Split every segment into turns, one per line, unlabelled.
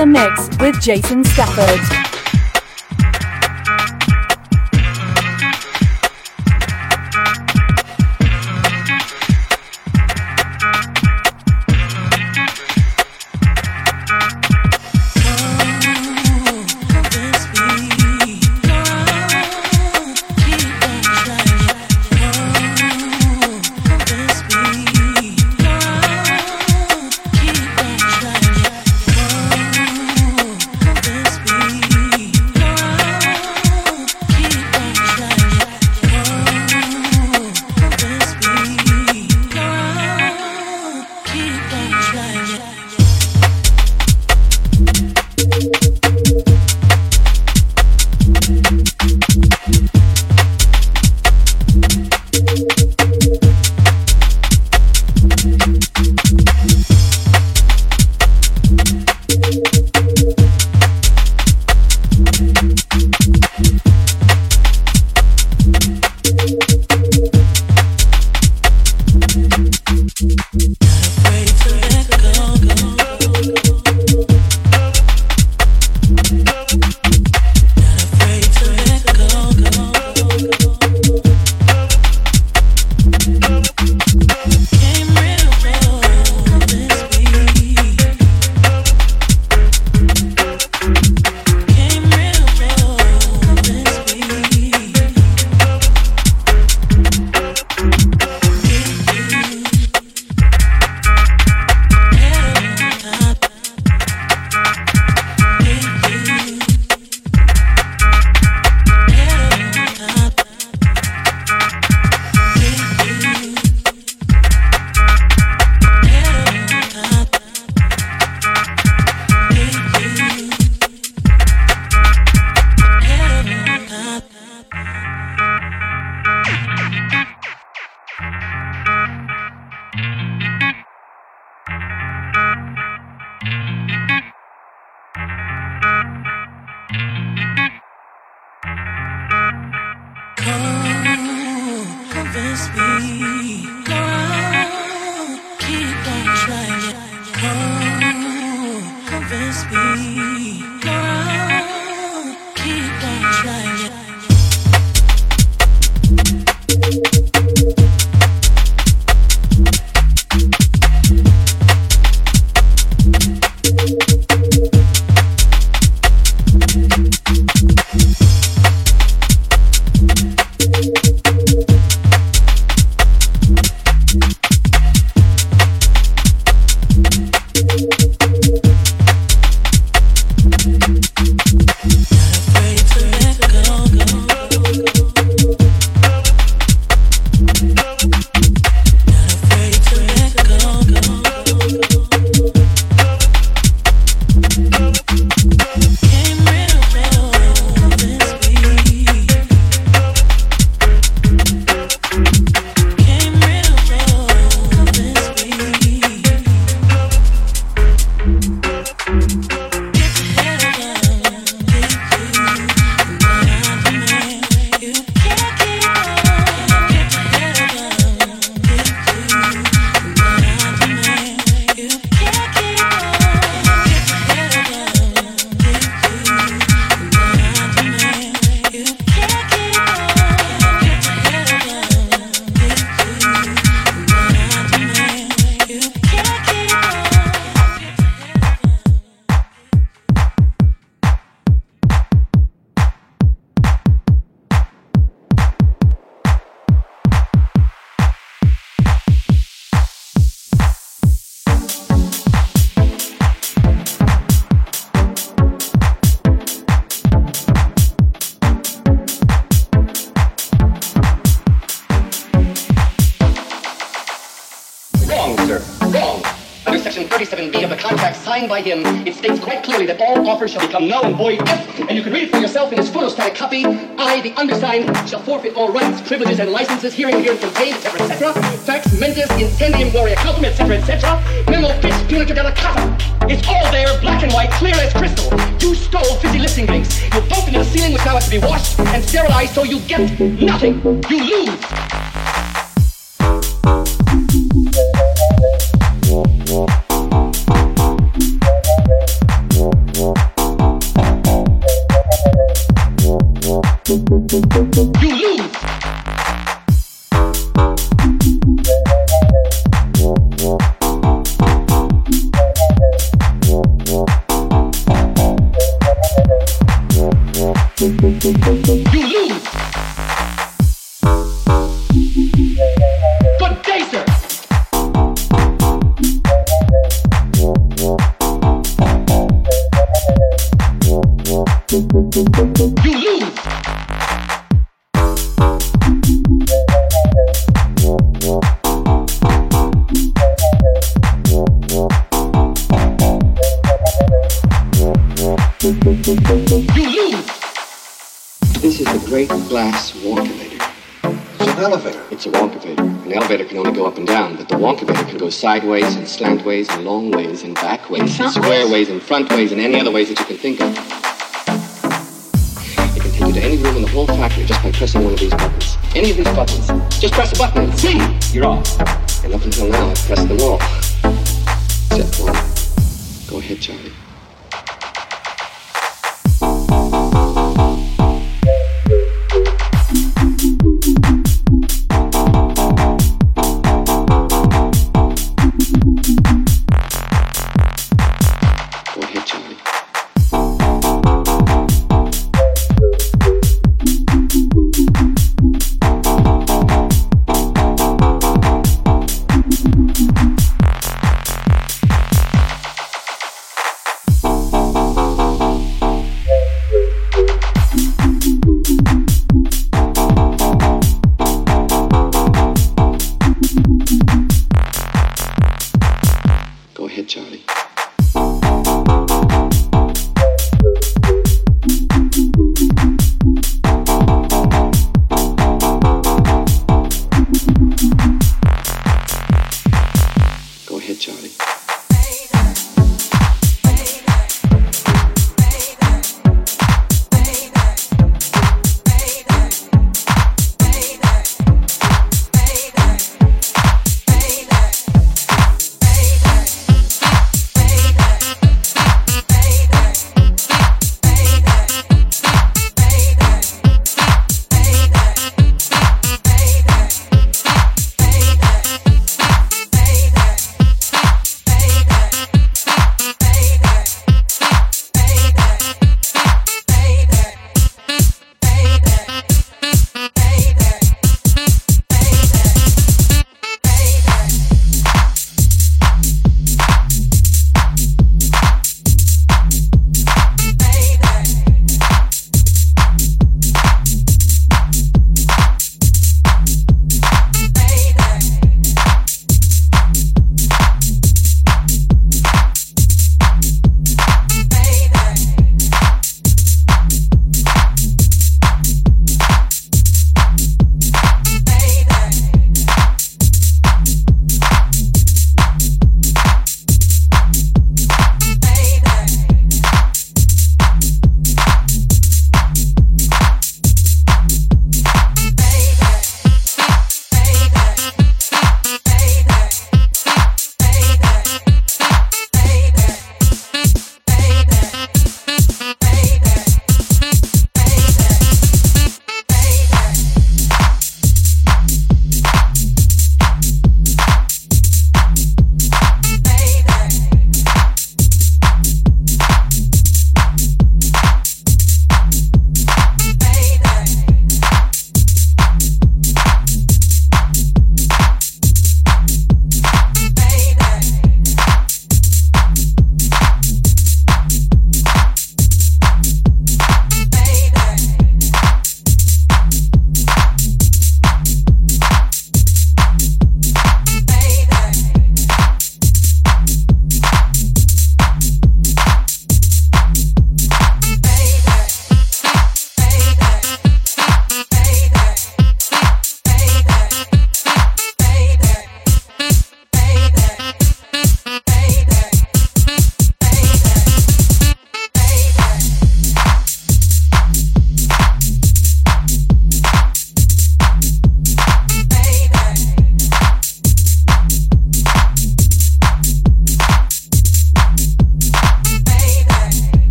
The mix with Jason Stafford.
Hearing herein here contained, etc., etc. Fax mentis incendium gloria cultum, etc., etc. Memo fis punitor delicata. It's all there, black and white, clear as crystal. You stole fizzy lifting drinks. You bumped into the ceiling, which now has to be washed and sterilized, so you get nothing.
You lose.
Sideways and slantways and long ways and back ways and square ways and front ways and any other ways that you can think of. It can take you to any room in the whole factory just by pressing one of these buttons. Any of these buttons. Just press
a
button and
see, you're off.
And up until now, I've pressed them all. Except one. Go ahead, Charlie.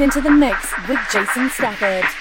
into the mix with Jason Stafford.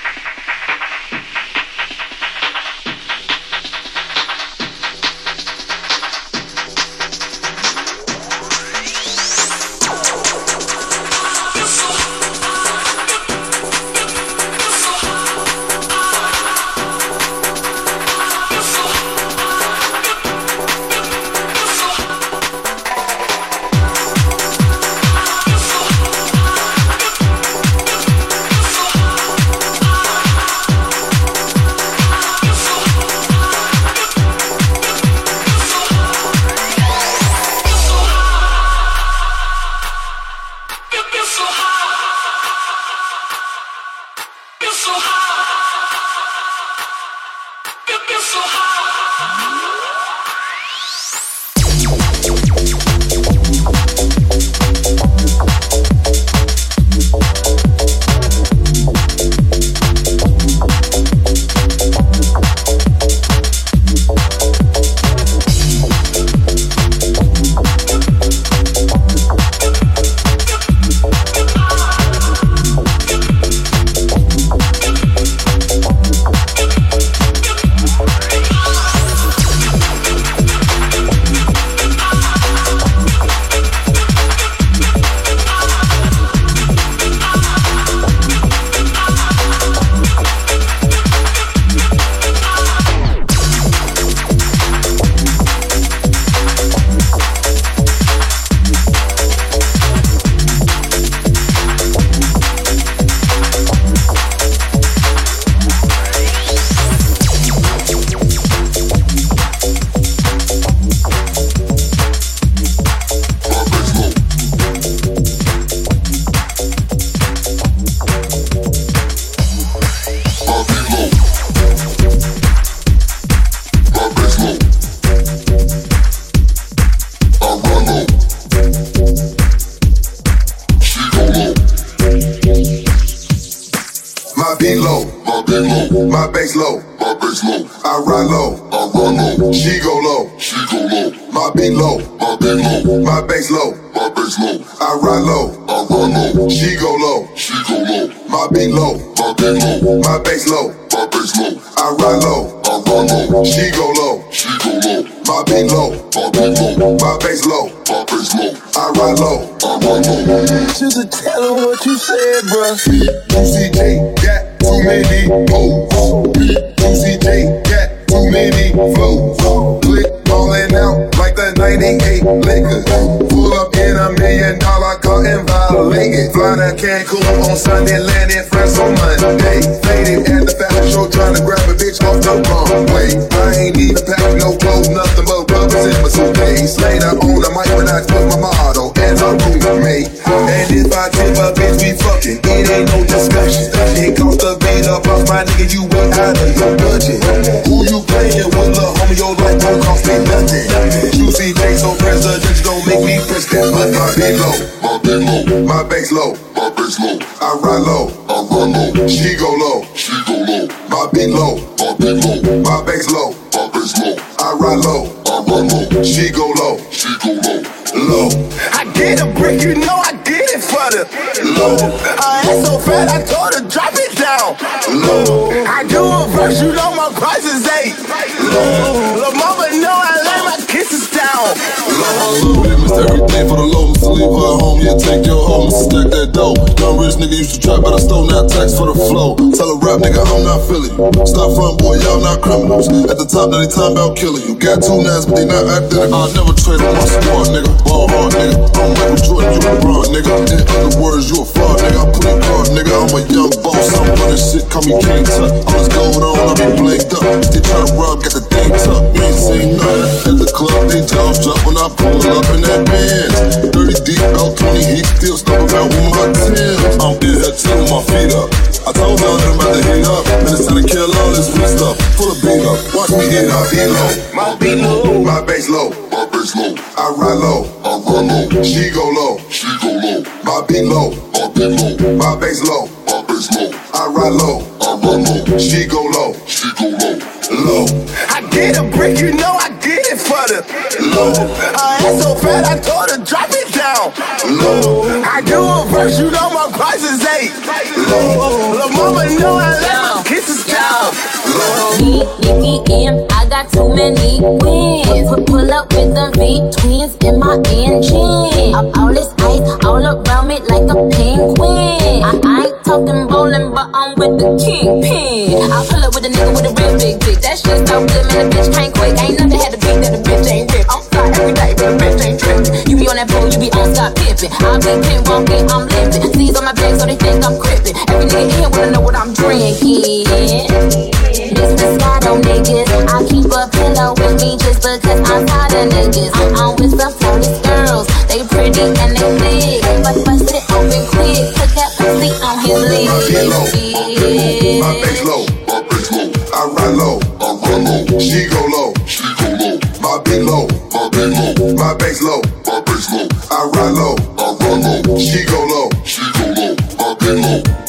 Atlanta and France on Monday. Faded at the fashion show, trying to grab a bitch off the runway. I ain't even packing no clothes, nothing but rubbers in my suitcase. Later on, I might when I put my model hands on to the mate. And if I tip a bitch, we fucking. It ain't no discussion. It comes to beat up off my nigga, you ain't out of your budget. Who you playing with, love, homie? Your life don't cost me nothing. Juicy J, so presidential, don't make me press that button. My big low, my big low, my bass low, my bass low. I ride low, I ride low. She go low, she go low. My beat low, my beat low, my bass low, my bass low. I ride low, I ride low. She go low, she go low get
a brick, you know I did it for the
low. I ain't so fat, I told her drop it down. Low. I do a
verse, you know my price is eight.
Low. Lil' mama know
I lay my kisses down.
Low. Everything for the low, to leave her at home, yeah, take your home, stack that dough. Young rich nigga used to trap, but I stole now tax for the flow. Tell a rap nigga I'm not feeling you. Stop front boy, y'all not criminals. At the top, now they time about killing you. Got two nines, but they not acting. I'll never trade on my squad, nigga. Ball hard, nigga. I'm Michael Jordan, you a LeBron, nigga. In other words, you a fraud, nigga. I put it hard, nigga. I'm a young boss, I'm running shit, call me King Tut. All this going on, I be blinked up. They try to rob, got the thing tucked. You ain't nothing. At the club, they jaws drop when I pull up in that Benz. 30 deep, about 20 heat, still stuck around with my Timbs. I'm in here chilling my feet up. I told y'all that I'm about to heat up. Man, it's time to kill all this free stuff. Full of beat up. Watch me hit
up, hit low. My beat low, my bass low. My bass low. I ride low. I ride low. She go low. She go low. My beat low. My beat low. My bass low. My bass low. I ride low. I ride low. She go low. She go low. Low. I get a brick,
you know I get it for the
low. I ain't so fat, I told her drop it down. Low. I do a verse, you know my price is eight. Low. Lil' mama know I let
my kisses down. Me, Nicki, M, I got too many wins. Pull, up with the V twins in my engine. All, this ice all around me like a penguin. I, I talking bowling, but I'm with the kingpin. I pull up with a nigga with a real big dick. That shit so good, man, the bitch can't quit. Ain't never had a beat that a bitch ain't rip. I'm fly every day, but a bitch ain't trippin'. You be on that pole, you be on Scott Pippen. I be pin walking, I'm limping. C's on my back, so they think I'm crippin'. Every nigga here wanna know what I'm drinking. Mr. Scotto niggas. I keep a pillow with me just because I'm tired of niggas. I'm with some I ride
low. I run low, she go low, she go low, my big low, my big low, my base low, my baseball, I ride low. I run low, she go low. She go low. My beat low.